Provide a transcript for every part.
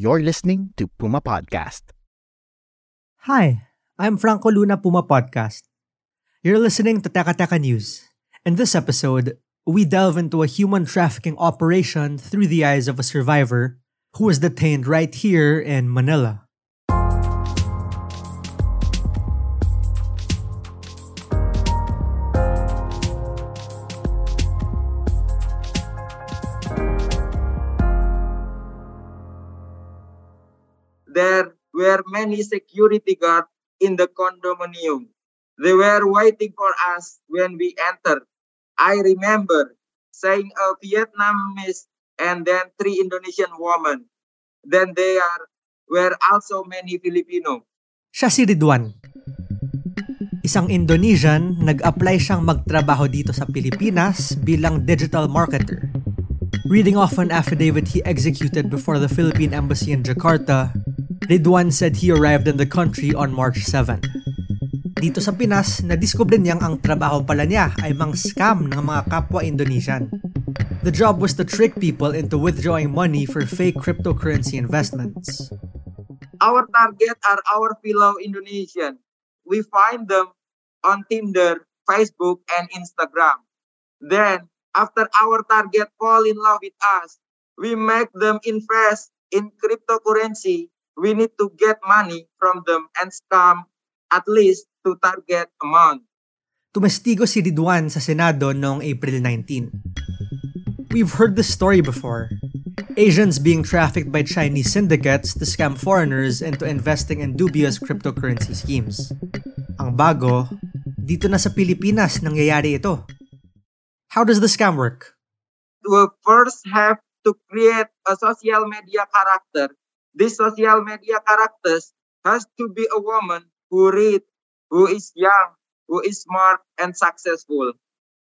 You're listening to Puma Podcast. Hi, I'm Franco Luna Puma Podcast. You're listening to Teka Teka News. In this episode, we delve into a human trafficking operation through the eyes of a survivor who was detained right here in Manila. There were many security guards in the condominium. They were waiting for us when we entered. I remember seeing a Vietnamese and then three Indonesian women. Then there were also many Filipino. Siya si Ridwan. Isang Indonesian, nag-apply siyang magtrabaho dito sa Pilipinas bilang digital marketer. Reading off an affidavit he executed before the Philippine Embassy in Jakarta, Ridwan said he arrived in the country on March 7. Dito sa Pinas, nadiskubre niyang ang trabaho pala niya ay mang scam ng mga kapwa Indonesian. The job was to trick people into withdrawing money for fake cryptocurrency investments. Our target are our fellow Indonesian. We find them on Tinder, Facebook, and Instagram. Then, after our target fall in love with us, we make them invest in cryptocurrency. We need to get money from them and scam at least to target amount. Tumestigo si Ridwan sa Senado noong April 19. We've heard this story before. Asians being trafficked by Chinese syndicates to scam foreigners into investing in dubious cryptocurrency schemes. Ang bago, dito na sa Pilipinas nangyayari ito. How does the scam work? We first have to create a social media character. This social media characters has to be a woman who read, who is young, who is smart and successful.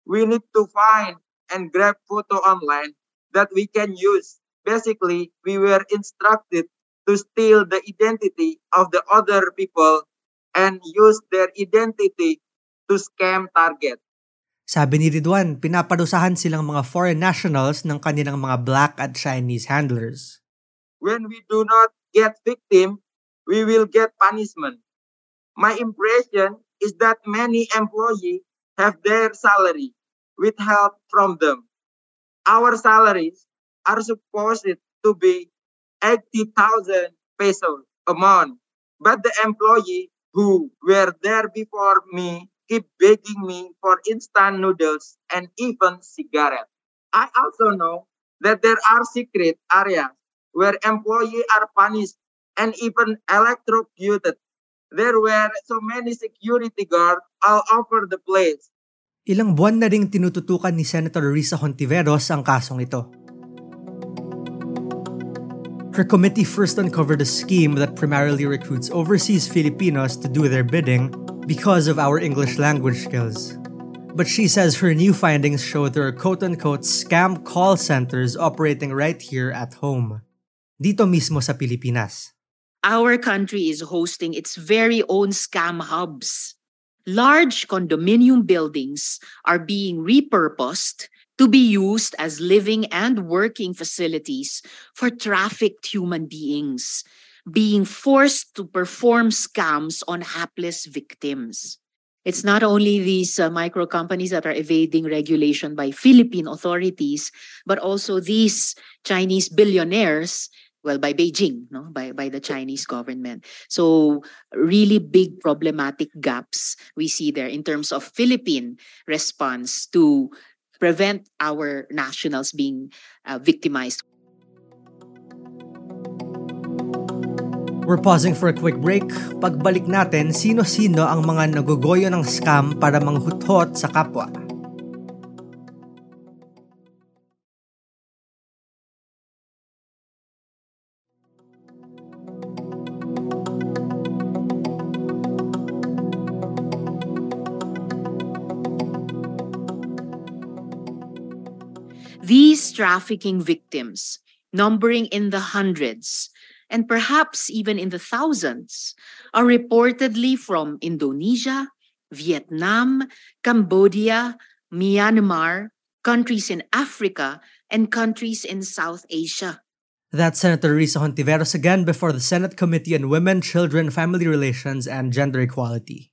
We need to find and grab photo online that we can use. Basically, we were instructed to steal the identity of the other people and use their identity to scam target. Sabi ni Ridwan, pinaparusahan silang mga foreign nationals ng kanilang mga black at Chinese handlers. When we do not get victim, we will get punishment. My impression is that many employees have their salary with help from them. Our salaries are supposed to be 80,000 pesos a month, but the employee who were there before me keep begging me for instant noodles and even cigarettes. I also know that there are secret areas where employees are punished and even electrocuted. There were so many security guards all over the place. Ilang buwan na ring tinututukan ni Senator Risa Hontiveros ang kasong ito. Her committee first uncovered a scheme that primarily recruits overseas Filipinos to do their bidding because of our English language skills. But she says her new findings show there are quote unquote scam call centers operating right here at home. Dito mismo sa Pilipinas. Our country is hosting its very own scam hubs. Large condominium buildings are being repurposed to be used as living and working facilities for trafficked human beings being forced to perform scams on hapless victims. It's not only these uh, micro companies that are evading regulation by Philippine authorities, but also these Chinese billionaires, well, by Beijing, no, by, by the Chinese government. So really big problematic gaps we see there in terms of Philippine response to prevent our nationals being uh, victimized. We're pausing for a quick break. Pagbalik natin, sino-sino ang mga nagugoyo ng scam para manghuthot sa kapwa. These trafficking victims, numbering in the hundreds and perhaps even in the thousands, are reportedly from Indonesia, Vietnam, Cambodia, Myanmar, countries in Africa, and countries in South Asia. That's Senator Risa Hontiveros again before the Senate Committee on Women, Children, Family Relations, and Gender Equality.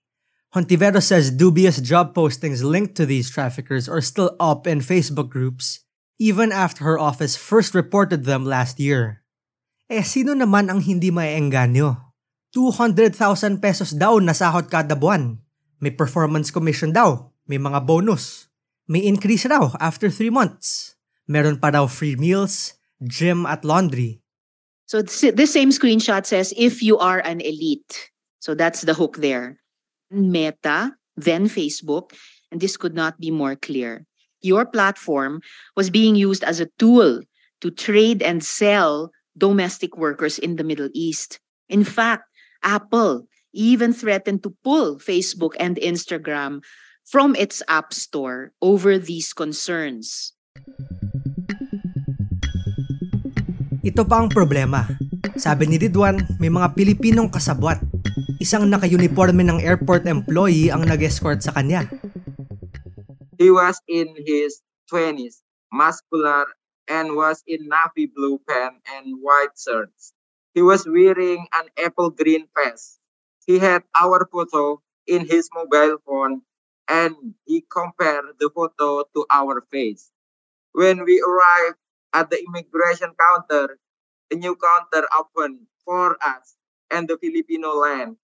Hontiveros says dubious job postings linked to these traffickers are still up in Facebook groups, even after her office first reported them last year. Eh sino naman ang hindi maiengganyo? 200,000 pesos daw na sahod kada buwan. May performance commission daw. May mga bonus. May increase raw after 3 months. Meron pa daw free meals, gym at laundry. So this same screenshot says if you are an elite. So that's the hook there. Meta, then Facebook, and this could not be more clear. Your platform was being used as a tool to trade and sell domestic workers in the Middle East. In fact, Apple even threatened to pull Facebook and Instagram from its App Store over these concerns. Ito pa ang problema. Sabi ni Ridwan, may mga Pilipinong kasabwat. Isang naka-uniforme ng airport employee ang nag-escort sa kanya. He was in his 20s, muscular, and was in navy blue pants and white shirts. He was wearing an apple green vest. He had our photo in his mobile phone and he compared the photo to our face. When we arrived at the immigration counter, a new counter opened for us and the Filipino land.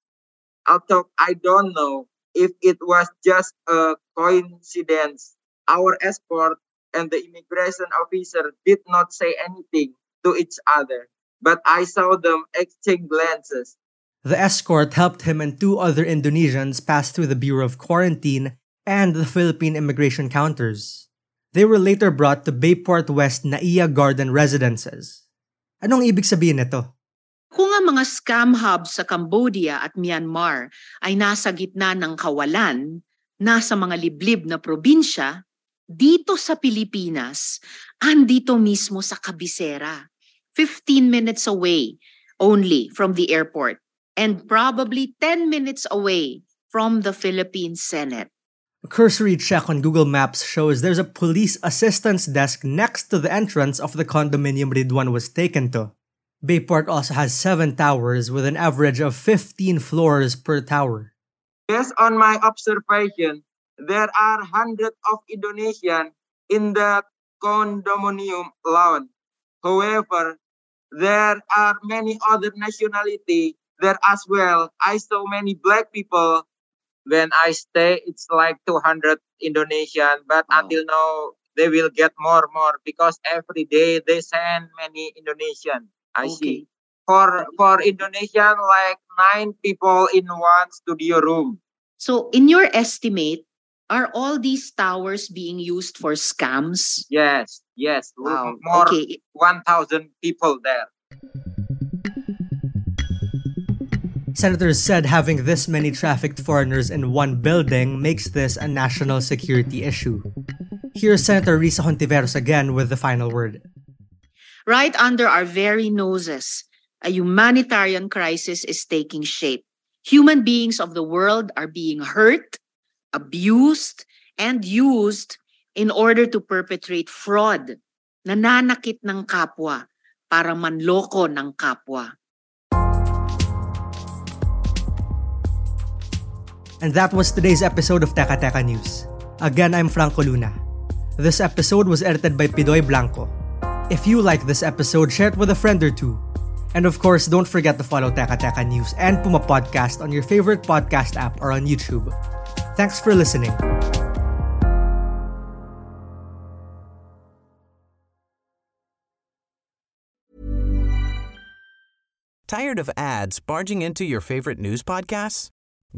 Although I don't know if it was just a coincidence, our escort and the immigration officer did not say anything to each other, but I saw them exchange glances. The escort helped him and two other Indonesians pass through the Bureau of Quarantine and the Philippine immigration counters. They were later brought to Bayport West Naiya Garden Residences. Anong ibig sabihin nito? Kung ang mga scam hubs sa Cambodia at Myanmar ay nasa gitna ng kawalan, nasa mga liblib na probinsya, dito sa Pilipinas, andito mismo sa kabisera. 15 minutes away only from the airport and probably 10 minutes away from the Philippine Senate. A cursory check on Google Maps shows there's a police assistance desk next to the entrance of the condominium Ridwan was taken to. Bayport also has seven towers with an average of 15 floors per tower. Based on my observation, there are hundreds of Indonesian in the condominium lawn. However, there are many other nationality there as well. I saw many black people. When I stay, it's like 200 Indonesian, but Wow. until now, they will get more, more because every day they send many Indonesian. I see. For for Indonesian, like nine people in one studio room. So, in your estimate, are all these towers being used for scams? Yes, yes. Wow. More Okay. 1,000 people there. Senators said having this many trafficked foreigners in one building makes this a national security issue. Here's Senator Risa Hontiveros again with the final word. Right under our very noses, a humanitarian crisis is taking shape. Human beings of the world are being hurt, abused, and used in order to perpetrate fraud. Nananakit ng kapwa para manloko ng kapwa. And that was today's episode of Teka Teka News. Again, I'm Franco Luna. This episode was edited by Pidoy Blanco. If you like this episode, share it with a friend or two. And of course, don't forget to follow Teka Teka News and Puma Podcast on your favorite podcast app or on YouTube. Thanks for listening. Tired of ads barging into your favorite news podcasts?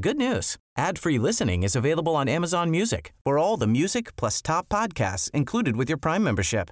Good news. Ad-free listening is available on Amazon Music for all the music plus top podcasts included with your Prime membership.